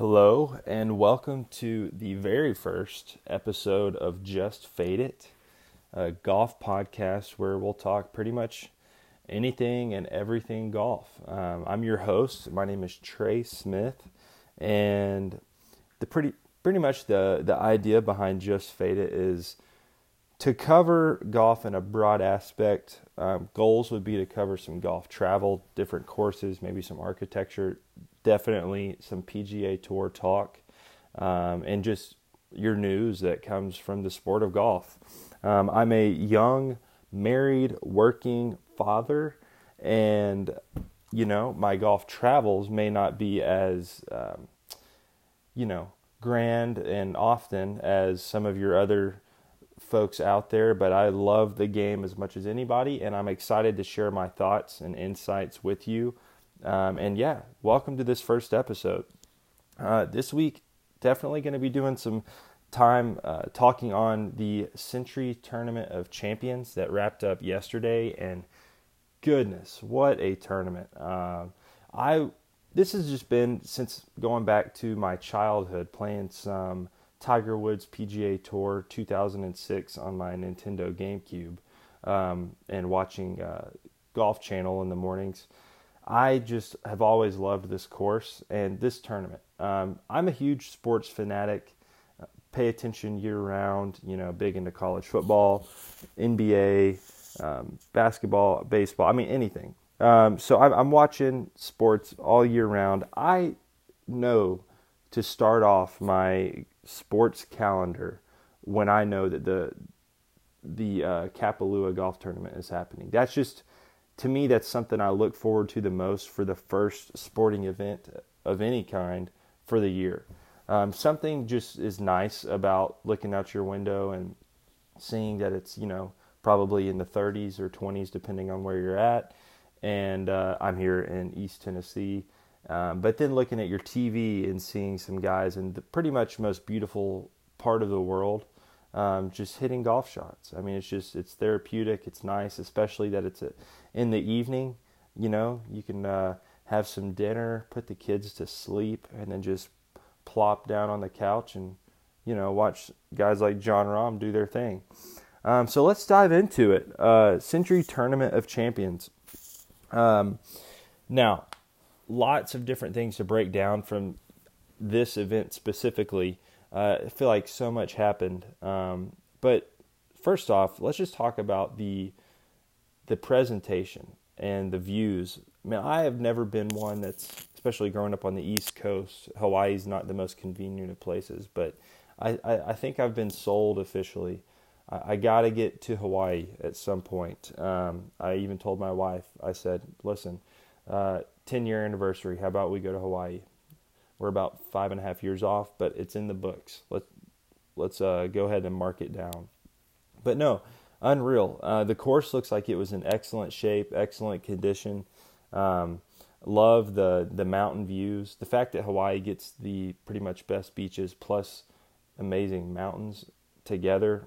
Hello, and welcome to the very first episode of Just Fade It, a golf podcast where we'll talk pretty much anything and everything golf. Um, I'm your host. My name is Trey Smith, and the pretty pretty much the the idea behind Just Fade It is to cover golf in a broad aspect. Um, goals would be to cover some golf travel, different courses, maybe some architecture, definitely some PGA Tour talk, um, and just your news that comes from the sport of golf. Um, I'm a young, married, working father, and you know my golf travels may not be as um, you know grand and often as some of your other folks out there, but I love the game as much as anybody, and I'm excited to share my thoughts and insights with you um, and yeah, welcome to this first episode. Uh, this week, definitely going to be doing some time uh, talking on the Sentry Tournament of Champions that wrapped up yesterday. And goodness, what a tournament! Uh, I this has just been since going back to my childhood playing some Tiger Woods PGA Tour 2006 on my Nintendo GameCube um, and watching uh, Golf Channel in the mornings. I just have always loved this course and this tournament. Um, I'm a huge sports fanatic. Uh, pay attention year round. You know, big into college football, NBA, um, basketball, baseball. I mean, anything. Um, so I'm, I'm watching sports all year round. I know to start off my sports calendar when I know that the the uh, Kapalua golf tournament is happening. That's just to me, that's something I look forward to the most for the first sporting event of any kind for the year. Um, something just is nice about looking out your window and seeing that it's, you know, probably in the 30s or 20s, depending on where you're at. And uh, I'm here in East Tennessee. Um, but then looking at your TV and seeing some guys in the pretty much most beautiful part of the world um, just hitting golf shots. I mean, it's just it's therapeutic. It's nice, especially that it's a, in the evening. You know, you can uh, have some dinner, put the kids to sleep, and then just plop down on the couch and you know watch guys like Jon Rahm do their thing. Um, so let's dive into it. Uh, Sentry Tournament of Champions. Um, now, lots of different things to break down from this event specifically. Uh, I feel like so much happened. Um, but first off, let's just talk about the the presentation and the views. I mean, I have never been one that's, especially growing up on the East Coast. Hawaii's not the most convenient of places, but I, I, I think I've been sold officially. I, I got to get to Hawaii at some point. Um, I even told my wife, I said, listen, uh, 10 year anniversary, how about we go to Hawaii? We're about five and a half years off, but it's in the books. Let let's uh, go ahead and mark it down. But no, unreal. Uh, the course looks like it was in excellent shape, excellent condition. Um, love the the mountain views. The fact that Hawaii gets the pretty much best beaches plus amazing mountains together.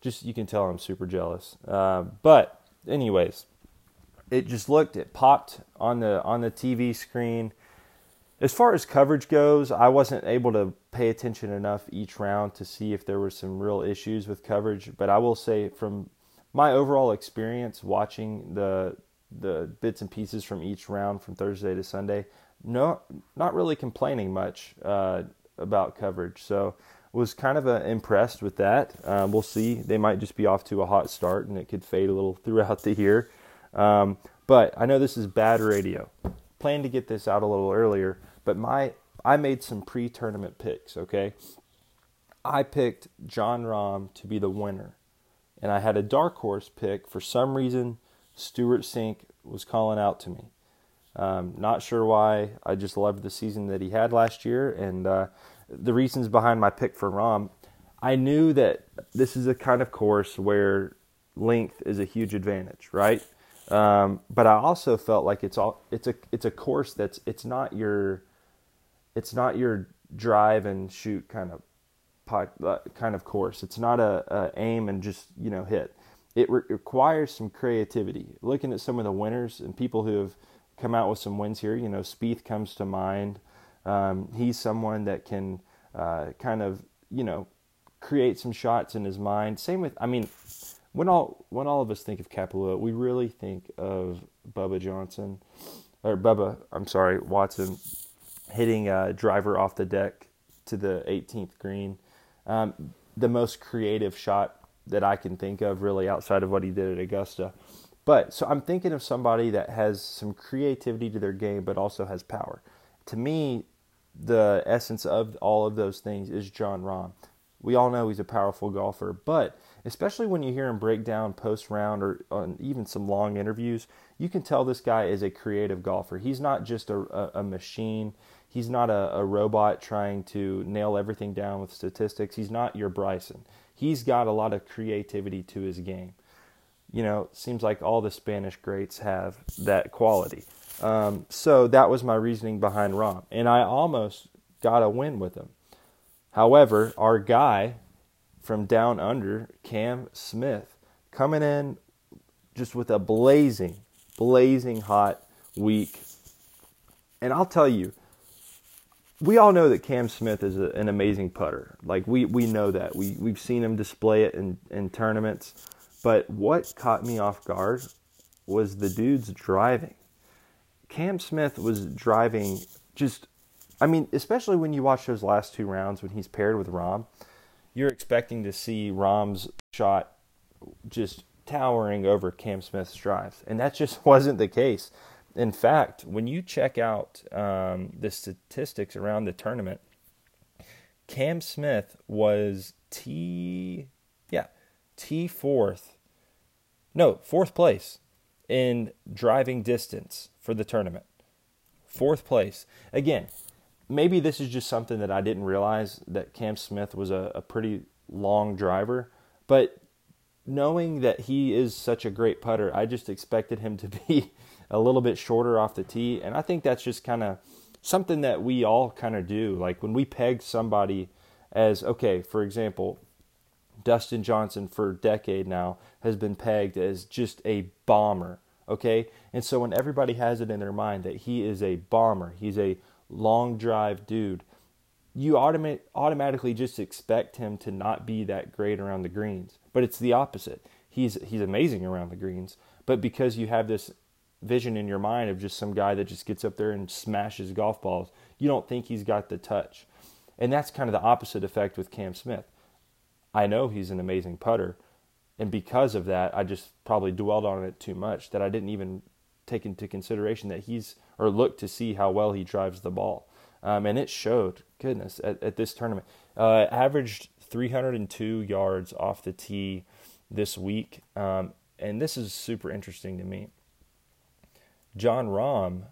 Just you can tell I'm super jealous. Uh, but anyways, it just looked it popped on the on the TV screen. As far as coverage goes, I wasn't able to pay attention enough each round to see if there were some real issues with coverage. But I will say, from my overall experience watching the the bits and pieces from each round from Thursday to Sunday, no, not really complaining much uh, about coverage. So was kind of uh, impressed with that. Um, we'll see. They might just be off to a hot start, and it could fade a little throughout the year. Um, but I know this is bad radio planned to get this out a little earlier, but my I made some pre-tournament picks, okay? I picked Jon Rahm to be the winner. And I had a dark horse pick. For some reason, Stewart Cink was calling out to me. Um, not sure why. I just loved the season that he had last year. And uh, the reasons behind my pick for Rahm, I knew that this is a kind of course where length is a huge advantage, right? Um, but I also felt like it's all it's a it's a course that's it's not your it's not your drive and shoot kind of uh, kind of course. It's not a, a, aim and just you know hit. It re- requires some creativity. Looking at some of the winners and people who have come out with some wins here, you know, Spieth comes to mind. Um, he's someone that can uh, kind of, you know, create some shots in his mind. Same with, I mean, when all when all of us think of Kapalua, we really think of Bubba Johnson, or Bubba, I'm sorry, Watson, hitting a driver off the deck to the 18th green. Um, the most creative shot that I can think of, really, outside of what he did at Augusta. But so I'm thinking of somebody that has some creativity to their game, but also has power. To me, the essence of all of those things is John Rahm. We all know he's a powerful golfer, but especially when you hear him break down post round or on even some long interviews, you can tell this guy is a creative golfer. He's not just a, a, a machine. He's not a, a robot trying to nail everything down with statistics. He's not your Bryson. He's got a lot of creativity to his game you know, seems like all the Spanish greats have that quality. Um, so that was my reasoning behind Rahm, and I almost got a win with him. However, our guy from down under, Cam Smith, coming in just with a blazing, blazing hot week. And I'll tell you, we all know that Cam Smith is a, an amazing putter. Like we we know that. We we've seen him display it in, in tournaments. But what caught me off guard was the dude's driving. Cam Smith was driving just, I mean, especially when you watch those last two rounds when he's paired with Rahm, you're expecting to see Rahm's shot just towering over Cam Smith's drives. And that just wasn't the case. In fact, when you check out um, the statistics around the tournament, Cam Smith was T, yeah, T fourth no, fourth place in driving distance for the tournament. Fourth place. Again, maybe this is just something that I didn't realize that Cam Smith was a, a pretty long driver, but knowing that he is such a great putter, I just expected him to be a little bit shorter off the tee. And I think that's just kind of something that we all kind of do. Like when we peg somebody as, okay, for example, Dustin Johnson for a decade now has been pegged as just a bomber. Okay? And so when everybody has it in their mind that he is a bomber, he's a long drive dude, you automa- automatically just expect him to not be that great around the greens. But it's the opposite. He's he's amazing around the greens, but because you have this vision in your mind of just some guy that just gets up there and smashes golf balls, you don't think he's got the touch. And that's kind of the opposite effect with Cam Smith. I know he's an amazing putter. And because of that, I just probably dwelled on it too much that I didn't even take into consideration that he's or look to see how well he drives the ball. Um, and it showed, goodness, at, at this tournament. Uh, averaged 302 yards off the tee this week. Um, and this is super interesting to me. Jon Rahm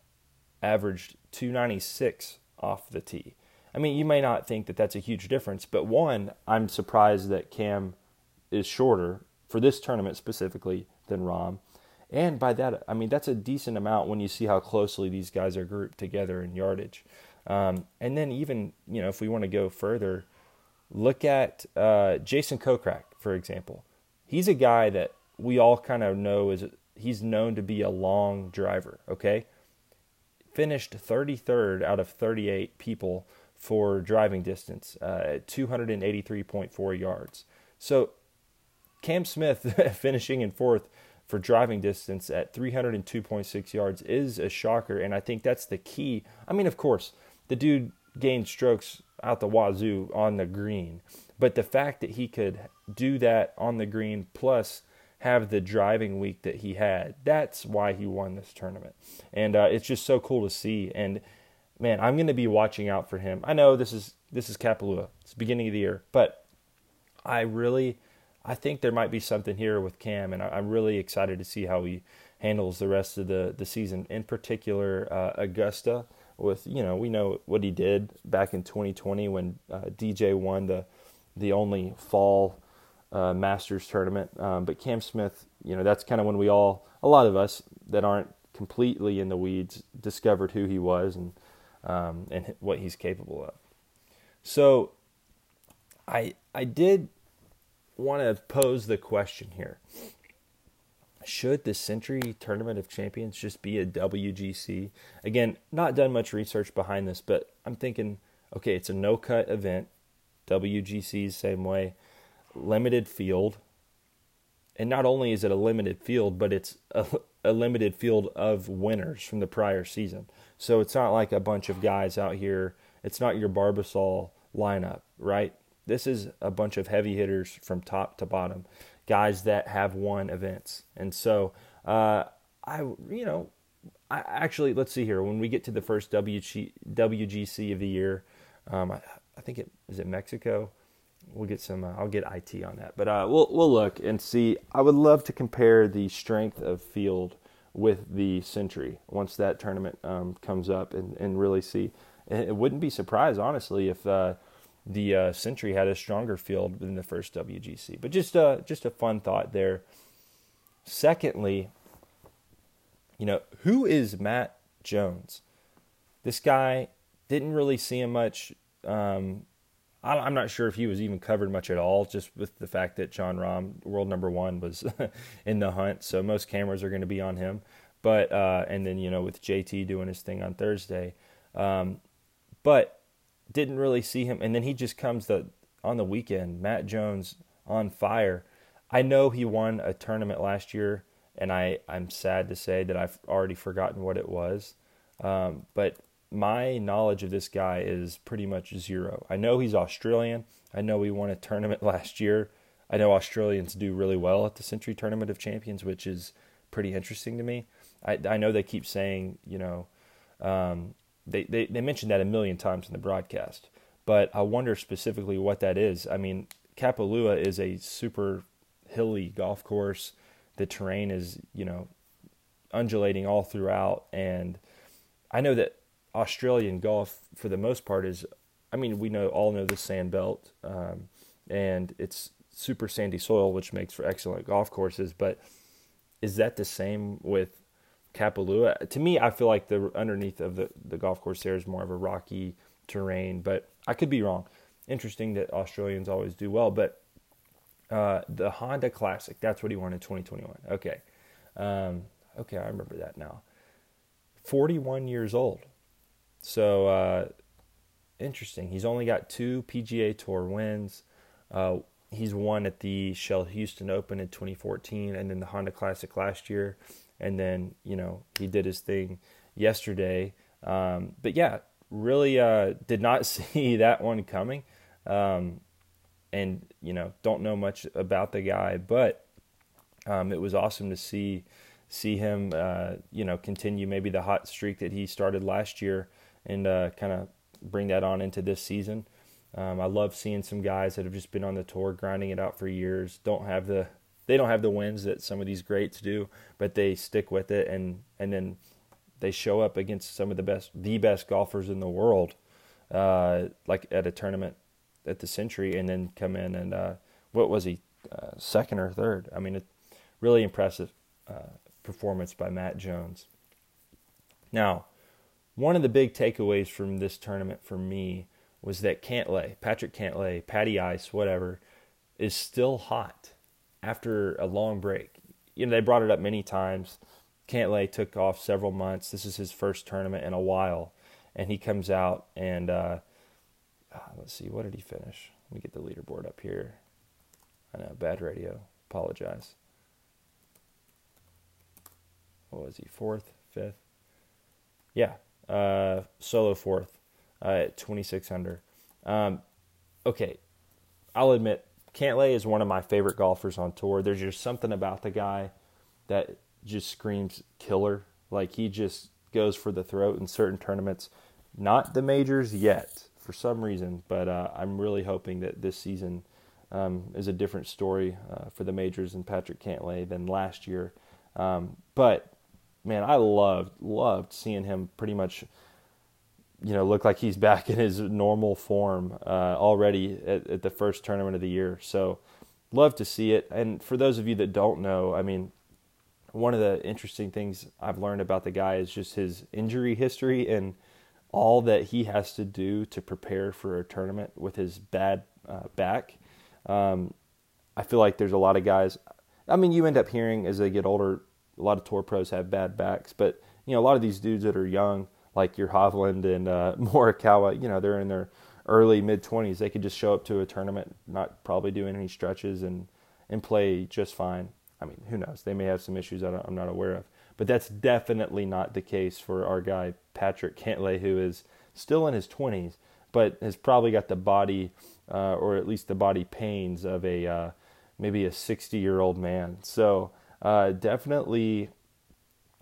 averaged 296 off the tee. I mean, you may not think that that's a huge difference, but one, I'm surprised that Cam is shorter for this tournament specifically than Rahm. And by that, I mean, that's a decent amount when you see how closely these guys are grouped together in yardage. Um, and then, even, you know, if we want to go further, look at uh, Jason Kokrak, for example. He's a guy that we all kind of know is he's known to be a long driver, okay? Finished 33rd out of 38 people for driving distance uh, at 283.4 yards. So Cam Smith finishing in fourth for driving distance at 302.6 yards is a shocker, and I think that's the key. I mean, of course, the dude gained strokes out the wazoo on the green, but the fact that he could do that on the green plus have the driving week that he had, that's why he won this tournament. And uh, it's just so cool to see. And man, I'm going to be watching out for him. I know this is this is Kapalua. It's beginning of the year, but I really I think there might be something here with Cam, and I'm really excited to see how he handles the rest of the the season. In particular, uh, Augusta. With you know, we know what he did back in 2020 when uh, DJ won the the only fall uh, Masters tournament. Um, but Cam Smith, you know, that's kind of when we all, a lot of us that aren't completely in the weeds, discovered who he was and um, and what he's capable of. So, I I did want to pose the question here. should the Sentry Tournament of Champions just be a WGC? Again, not done much research behind this, but I'm thinking, okay, it's a no cut event. WGC's same way, limited field, and not only is it a limited field, but it's a, a limited field of winners from the prior season. So it's not like a bunch of guys out here. It's not your Barbasol lineup, right? This is a bunch of heavy hitters from top to bottom, guys that have won events. And so, uh, I, you know, I actually, let's see here. When we get to the first WG, WGC of the year, um, I, I think it is it Mexico we'll get some. Uh, I'll get IT on that, but uh, we'll we'll look and see. I would love to compare the strength of field with the Sentry once that tournament um, comes up and, and really see. It wouldn't be surprised, honestly, if uh, the uh, Sentry had a stronger field than the first WGC. But just uh, just a fun thought there. Secondly, you know, who is Matt Jones? This guy didn't really see him much um, I'm not sure if he was even covered much at all, just with the fact that Jon Rahm, world number one, was in the hunt. So most cameras are going to be on him. But uh, and then you know with JT doing his thing on Thursday, um, but didn't really see him. And then he just comes the on the weekend. Matt Jones on fire. I know he won a tournament last year, and I I'm sad to say that I've already forgotten what it was. Um, but my knowledge of this guy is pretty much zero. I know he's Australian. I know he won a tournament last year. I know Australians do really well at the Sentry Tournament of Champions, which is pretty interesting to me. I, I know they keep saying, you know, um, they, they, they mentioned that a million times in the broadcast, but I wonder specifically what that is. I mean, Kapalua is a super hilly golf course. The terrain is, you know, undulating all throughout. And I know that Australian golf, for the most part, is I mean, we know all know the sand belt, um, and it's super sandy soil, which makes for excellent golf courses. But is that the same with Kapalua? To me, I feel like the underneath of the, the golf course there is more of a rocky terrain, but I could be wrong. Interesting that Australians always do well, but uh, the Honda Classic, that's what he won in 2021. Okay. Um, okay, I remember that now. 41 years old. So uh, interesting. He's only got two PGA Tour wins. Uh, he's won at the Shell Houston Open in 2014, and then the Honda Classic last year. And then you know he did his thing yesterday. Um, but yeah, really uh, did not see that one coming. Um, and you know don't know much about the guy, but um, it was awesome to see see him uh, you know continue maybe the hot streak that he started last year and uh, kind of bring that on into this season. Um, I love seeing some guys that have just been on the tour grinding it out for years. Don't have the they don't have the wins that some of these greats do, but they stick with it and and then they show up against some of the best the best golfers in the world, uh, like at a tournament at the Sentry, and then come in and uh, what was he uh, second or third? I mean, it, really impressive uh, performance by Matt Jones. Now, one of the big takeaways from this tournament for me was that Cantlay, Patrick Cantlay, Patty Ice, whatever, is still hot after a long break. You know, they brought it up many times. Cantlay took off several months. This is his first tournament in a while. And he comes out and, uh, uh, let's see, what did he finish? Let me get the leaderboard up here. I know, bad radio. Apologize. What was he? Fourth, fifth? Yeah, uh, solo fourth uh, at 26 under. Um, okay, I'll admit, Cantlay is one of my favorite golfers on tour. There's just something about the guy that just screams killer. Like he just goes for the throat in certain tournaments. Not the majors yet, for some reason, but uh, I'm really hoping that this season um, is a different story uh, for the majors and Patrick Cantlay than last year. Um, but man, I loved loved seeing him pretty much, you know, look like he's back in his normal form uh, already at, at, the first tournament of the year. So, love to see it. And for those of you that don't know, I mean, one of the interesting things I've learned about the guy is just his injury history and all that he has to do to prepare for a tournament with his bad uh, back. Um, I feel like there's a lot of guys I mean, you end up hearing as they get older, a lot of tour pros have bad backs, but you know, a lot of these dudes that are young, like your Hovland and uh, Morikawa, you know, they're in their early mid twenties. They could just show up to a tournament, not probably doing any stretches, and and play just fine. I mean, who knows? They may have some issues I am not aware of, but that's definitely not the case for our guy Patrick Cantlay, who is still in his twenties, but has probably got the body, uh, or at least the body pains of a uh, maybe a 60 year old man. So uh, definitely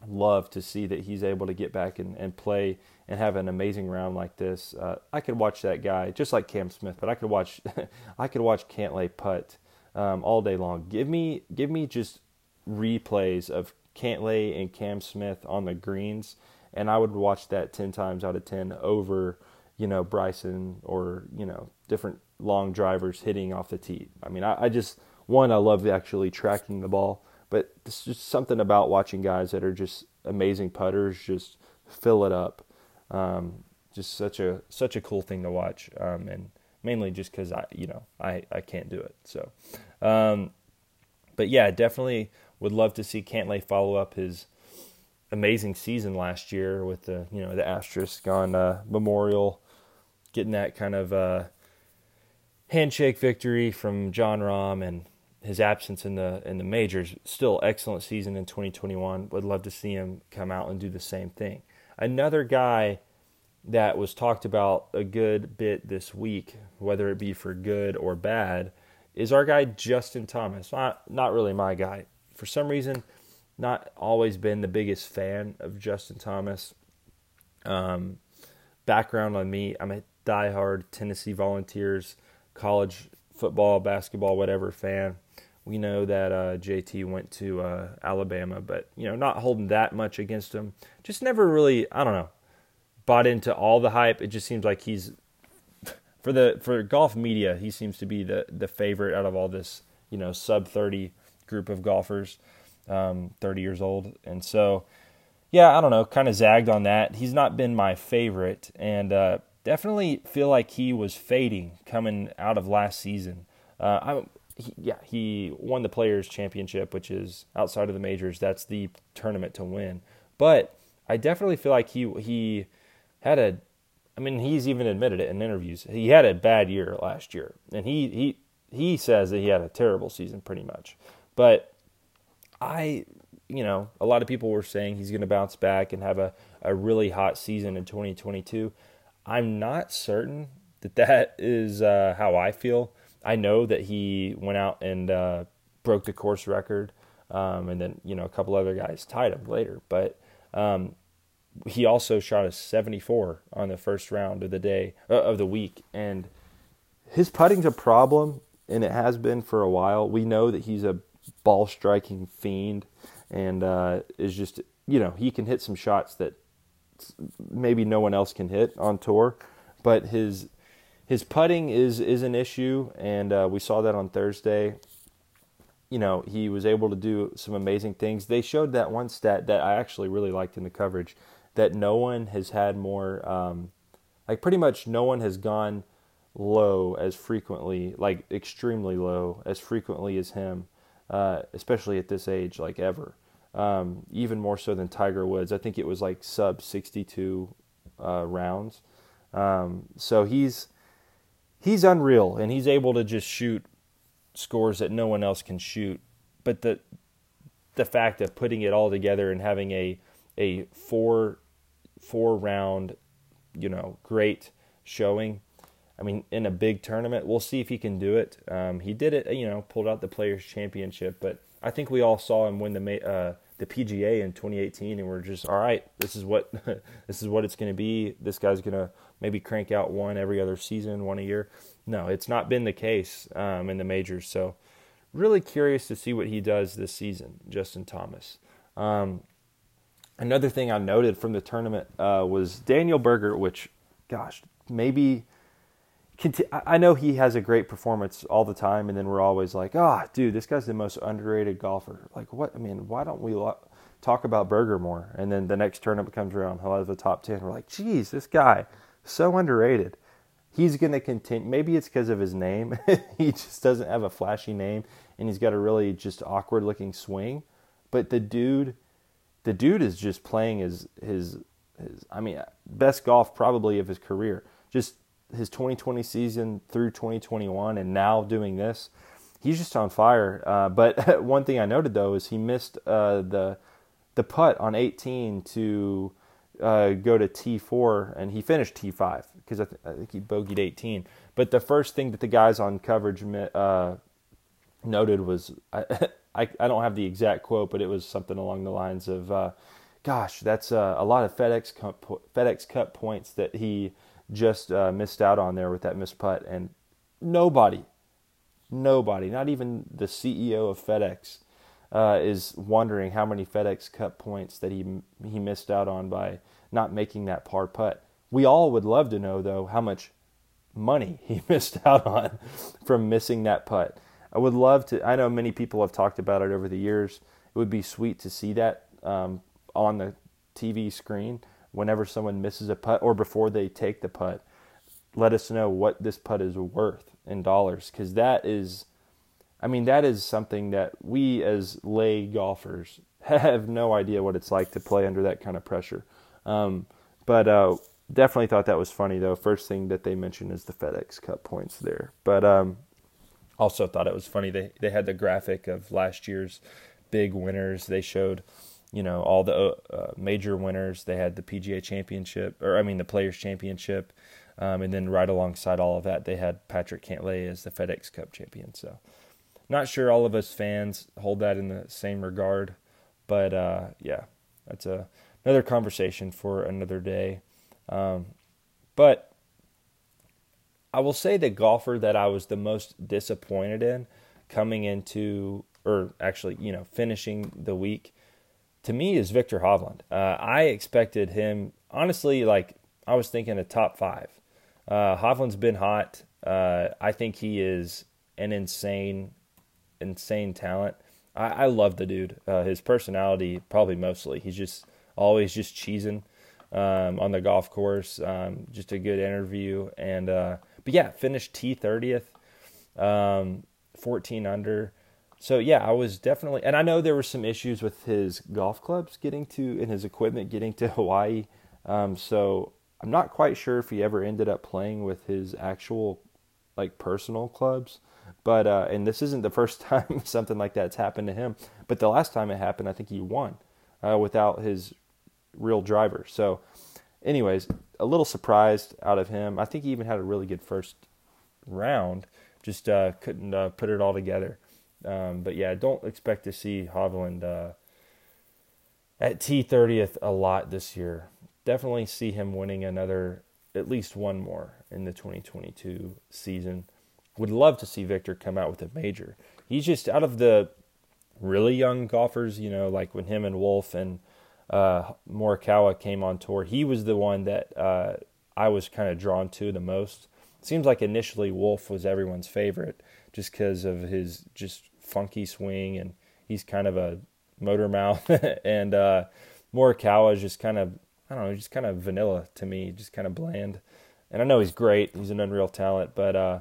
love to see that he's able to get back and, and play and have an amazing round like this. Uh, I could watch that guy just like Cam Smith, but I could watch I could watch Cantlay putt um, all day long. Give me give me just replays of Cantlay and Cam Smith on the greens, and I would watch that ten times out of ten over you know Bryson or you know different long drivers hitting off the tee. I mean, I, I just one I love actually tracking the ball but it's just something about watching guys that are just amazing putters just fill it up. Um, just such a such a cool thing to watch, um, and mainly just because I you know I I can't do it. So, um, but yeah, definitely would love to see Cantlay follow up his amazing season last year with the you know the asterisk on uh, Memorial, getting that kind of uh, handshake victory from Jon Rahm and his absence in the in the majors. Still excellent season in 2021. Would love to see him come out and do the same thing. Another guy that was talked about a good bit this week, whether it be for good or bad, is our guy Justin Thomas. Not not really my guy. For some reason, not always been the biggest fan of Justin Thomas. Um, background on me, I'm a diehard Tennessee Volunteers college football, basketball, whatever fan. We know that uh, JT went to uh, Alabama, but you know, not holding that much against him. Just never really, I don't know, bought into all the hype. It just seems like he's for the for golf media, he seems to be the the favorite out of all this, you know, sub thirty group of golfers, um, thirty years old, and so yeah, I don't know, kind of zagged on that. He's not been my favorite, and uh, definitely feel like he was fading coming out of last season. Uh, he, yeah, he won the Players Championship, which is outside of the majors. That's the tournament to win. But I definitely feel like he he had a. I mean, he's even admitted it in interviews. He had a bad year last year, and he he he says that he had a terrible season, pretty much. But I, you know, a lot of people were saying he's going to bounce back and have a a really hot season in 2022. I'm not certain that that is uh, how I feel. I know that he went out and uh, broke the course record, um, and then you know a couple other guys tied him later. But um, he also shot a 74 on the first round of the day uh, of the week, and his putting's a problem, and it has been for a while. We know that he's a ball striking fiend, and uh, is just you know he can hit some shots that maybe no one else can hit on tour, but his his putting is is an issue, and uh, we saw that on Thursday. You know, he was able to do some amazing things. They showed that one stat that I actually really liked in the coverage that no one has had more, um, like pretty much no one has gone low as frequently, like extremely low as frequently as him, uh, especially at this age, like ever. Um, even more so than Tiger Woods. I think it was like sub 62 uh, rounds. Um, so he's he's unreal and he's able to just shoot scores that no one else can shoot. But the the fact of putting it all together and having a a four four round, you know, great showing. I mean, in a big tournament, we'll see if he can do it. Um, he did it, you know, pulled out the Players Championship, but I think we all saw him win the uh, the PGA in 2018, and we're just all right. This is what this is what it's going to be. This guy's going to maybe crank out one every other season, one a year. No, it's not been the case um, in the majors. So, really curious to see what he does this season, Justin Thomas. Um, another thing I noted from the tournament uh, was Daniel Berger, which, gosh, maybe I know he has a great performance all the time, and then we're always like, "Ah, oh, dude, this guy's the most underrated golfer." Like, what? I mean, why don't we talk about Berger more? And then the next tournament comes around, he'll have the top ten. We're like, "Geez, this guy so underrated." he's going to continue. Maybe it's because of his name. he just doesn't have a flashy name, and he's got a really just awkward looking swing. But the dude, the dude is just playing his his his. I mean, best golf probably of his career. Just his 2020 season through 2021, and now doing this. He's just on fire. Uh, but one thing I noted though is he missed uh, the the putt on 18 to uh, go to T4, and he finished T5 because I, th- I, think he bogeyed 18. But the first thing that the guys on coverage uh, noted was I, I, I don't have the exact quote, but it was something along the lines of, uh, "Gosh, that's uh, a lot of FedEx Cup, FedEx Cup points that he just uh, missed out on there with that missed putt." And nobody, nobody, not even the CEO of FedEx, uh, is wondering how many FedEx Cup points that he he missed out on by not making that par putt. We all would love to know though how much money he missed out on from missing that putt. I would love to. I know many people have talked about it over the years. It would be sweet to see that um, on the TV screen whenever someone misses a putt or before they take the putt. Let us know what this putt is worth in dollars because that is I mean, that is something that we as lay golfers have no idea what it's like to play under that kind of pressure. Um, but uh, definitely thought that was funny, though. First thing that they mentioned is the FedEx Cup points there. But um, also thought it was funny. They they had the graphic of last year's big winners. They showed, you know, all the uh, major winners. They had the PGA Championship, or I mean, the Players Championship, um, and then right alongside all of that, they had Patrick Cantlay as the FedEx Cup champion. So not sure all of us fans hold that in the same regard, but uh, yeah, that's a, another conversation for another day. Um, but I will say the golfer that I was the most disappointed in coming into, or actually, you know, finishing the week, to me is Viktor Hovland. Uh, I expected him, honestly, like I was thinking a top five. Uh, Hovland's been hot. Uh, I think he is an insane insane talent. I, I love the dude. Uh, his personality, probably mostly. He's just always just cheesing um, on the golf course. Um, just a good interview. And uh, but yeah, finished T thirtieth, um, fourteen under. So yeah, I was definitely, and I know there were some issues with his golf clubs getting to and his equipment getting to Hawaii. Um, so I'm not quite sure if he ever ended up playing with his actual like personal clubs. But uh, and this isn't the first time something like that's happened to him. But the last time it happened, I think he won uh, without his real driver. So, anyways, a little surprised out of him. I think he even had a really good first round. Just uh, couldn't uh, put it all together. Um, but yeah, don't expect to see Hovland uh, at T thirtieth a lot this year. Definitely see him winning another, at least one more in the 2022 season would love to see Viktor come out with a major. He's just out of the really young golfers, you know, like when him and Wolff and uh, Morikawa came on tour, he was the one that uh, I was kind of drawn to the most. seems like initially Wolff was everyone's favorite just because of his just funky swing and he's kind of a motor mouth and uh, Morikawa is just kind of I don't know, just kind of vanilla to me, just kind of bland. And I know he's great; he's an unreal talent, but uh,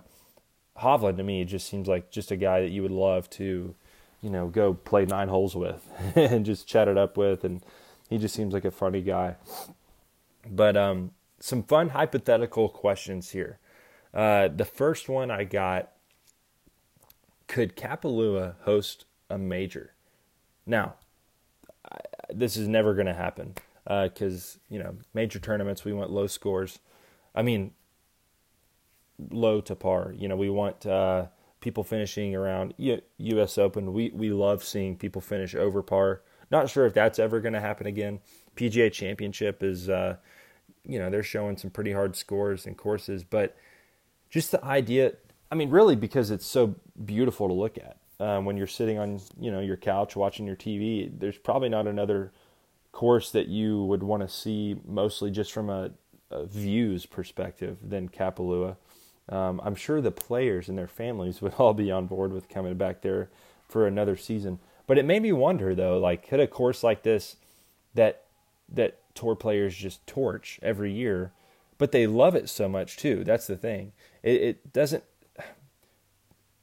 Hovland to me just seems like just a guy that you would love to, you know, go play nine holes with and just chat it up with, and he just seems like a funny guy. But um, some fun hypothetical questions here. Uh, the first one I got: Could Kapalua host a major? Now, I, this is never going to happen because uh, you know major tournaments we want low scores. I mean, low to par. You know, we want uh, people finishing around U- U.S. Open. We we love seeing people finish over par. Not sure if that's ever going to happen again. PGA Championship is, uh, you know, they're showing some pretty hard scores and courses, but just the idea. I mean, really, because it's so beautiful to look at um, when you're sitting on, you know, your couch watching your TV. There's probably not another course that you would want to see, mostly just from a, a views perspective, than Kapalua. Um, I'm sure the players and their families would all be on board with coming back there for another season. But it made me wonder though, like could a course like this that that tour players just torch every year but they love it so much too. That's the thing. It, it doesn't.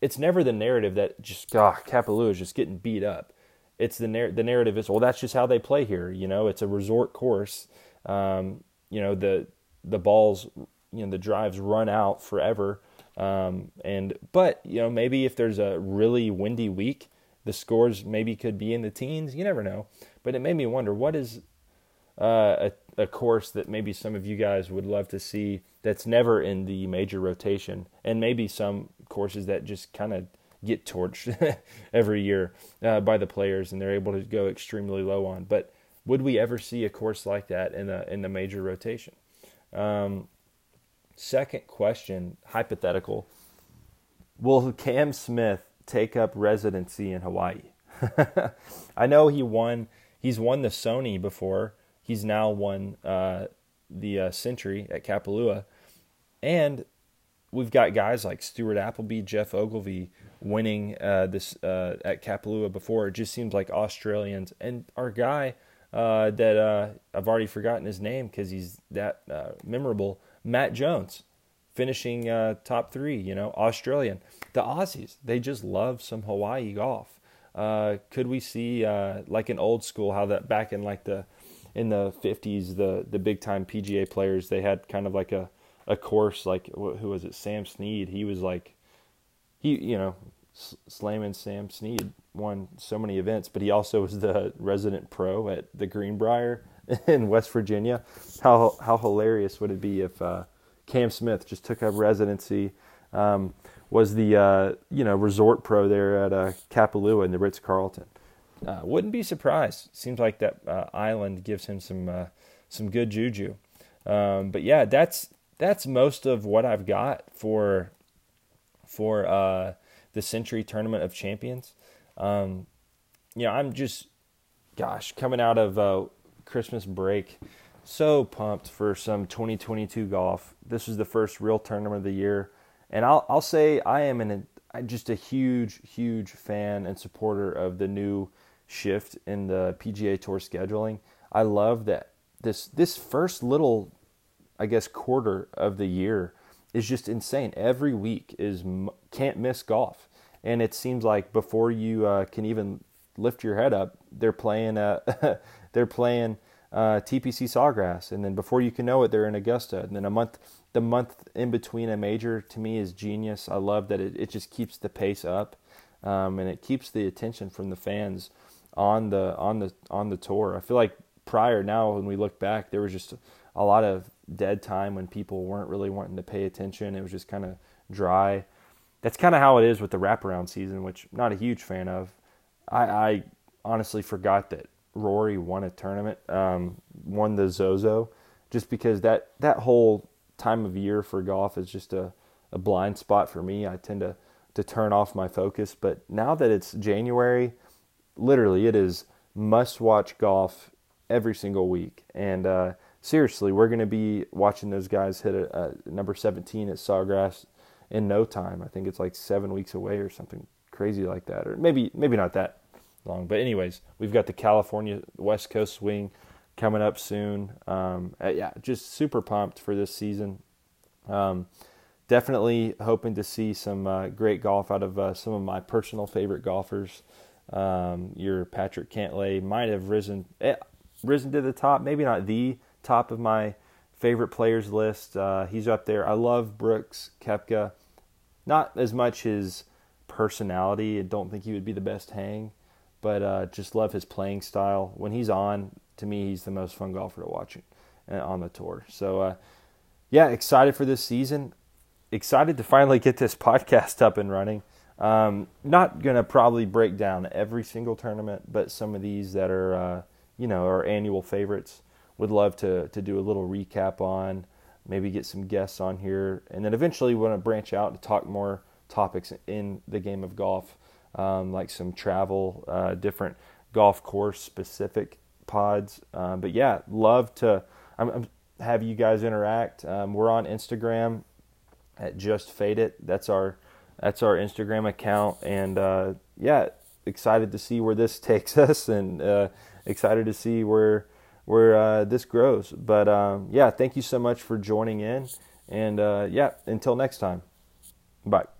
It's never the narrative that just ah, Kapalua is just getting beat up. It's the narr- the narrative is well that's just how they play here. You know, it's a resort course. Um, you know the the balls, you know the drives run out forever. Um, and but you know maybe if there's a really windy week, the scores maybe could be in the teens. You never know. But it made me wonder what is uh, a, a course that maybe some of you guys would love to see that's never in the major rotation, and maybe some courses that just kind of get torched every year uh, by the players, and they're able to go extremely low on. But would we ever see a course like that in the in the major rotation? Um, second question, hypothetical: Will Cam Smith take up residency in Hawaii? I know he won. He's won the Sony before, He's now won uh, the uh, Sentry at Kapalua, and we've got guys like Stuart Appleby, Geoff Ogilvy winning uh, this uh, at Kapalua before. It just seems like Australians and our guy uh, that uh, I've already forgotten his name because he's that memorable, Matt Jones, finishing top three. You know, Australian. The Aussies, they just love some Hawaii golf. could we see like an old school how that back in like the in the 50s, the the big time PGA players, they had kind of like a a course like who was it? Sam Snead. He was like he you know slamming Sam Snead won so many events, but he also was the resident pro at the Greenbrier in West Virginia. How how hilarious would it be if uh, Cam Smith just took up residency? Um, was the uh, you know resort pro there at uh, Kapalua in the Ritz Carlton. Uh, wouldn't be surprised. Seems like that uh, island gives him some uh, some good juju. Um, but yeah, that's that's most of what I've got for for uh, the Sentry Tournament of Champions. Um, you know, I'm just, gosh, coming out of uh, Christmas break, so pumped for some 2022 golf. This is the first real tournament of the year, and I'll I'll say I am an just a huge huge fan and supporter of the new shift in the PGA Tour scheduling. I love that this this first little, I guess, quarter of the year is just insane. Every week is can't miss golf, and it seems like before you uh, can even lift your head up, they're playing uh, they're playing uh, TPC Sawgrass, and then before you can know it, they're in Augusta, and then a month the month in between a major to me is genius. I love that it, it just keeps the pace up, um, and it keeps the attention from the fans on the on the on the tour. I feel like prior now when we look back, there was just a lot of dead time when people weren't really wanting to pay attention. It was just kind of dry. That's kind of how it is with the wraparound season, which I'm not a huge fan of. I, I honestly forgot that Rory won a tournament, um, won the Zozo, just because that that whole time of year for golf is just a, a blind spot for me. I tend to to turn off my focus. But now that it's January, literally, it is must watch golf every single week. And uh, seriously, we're going to be watching those guys hit a, a, number 17 at Sawgrass in no time. I think it's like seven weeks away or something crazy like that, or maybe maybe not that long. But anyways, we've got the California West Coast swing coming up soon. Um, uh, yeah, just super pumped for this season. Um, definitely hoping to see some uh, great golf out of uh, some of my personal favorite golfers. Um, your Patrick Cantlay might have risen eh, risen to the top, maybe not the top of my favorite players list. Uh, he's up there. I love Brooks Koepka, not as much his personality. I don't think he would be the best hang, but uh, just love his playing style. When he's on, to me, he's the most fun golfer to watch uh, on the tour. So, uh, yeah, excited for this season. Excited to finally get this podcast up and running. Um, not gonna probably break down every single tournament, but some of these that are uh, you know our annual favorites would love to to do a little recap on. Maybe get some guests on here, and then eventually we want to branch out to talk more topics in the game of golf, um, like some travel, uh, different golf course specific pods. Um, but yeah, love to I'm, I'm, have you guys interact. Um, we're on Instagram at Just Fade It. That's our that's our Instagram account. And uh, yeah, excited to see where this takes us, and uh, excited to see where where uh, this grows. But um, yeah, thank you so much for joining in. And uh, yeah, until next time. Bye.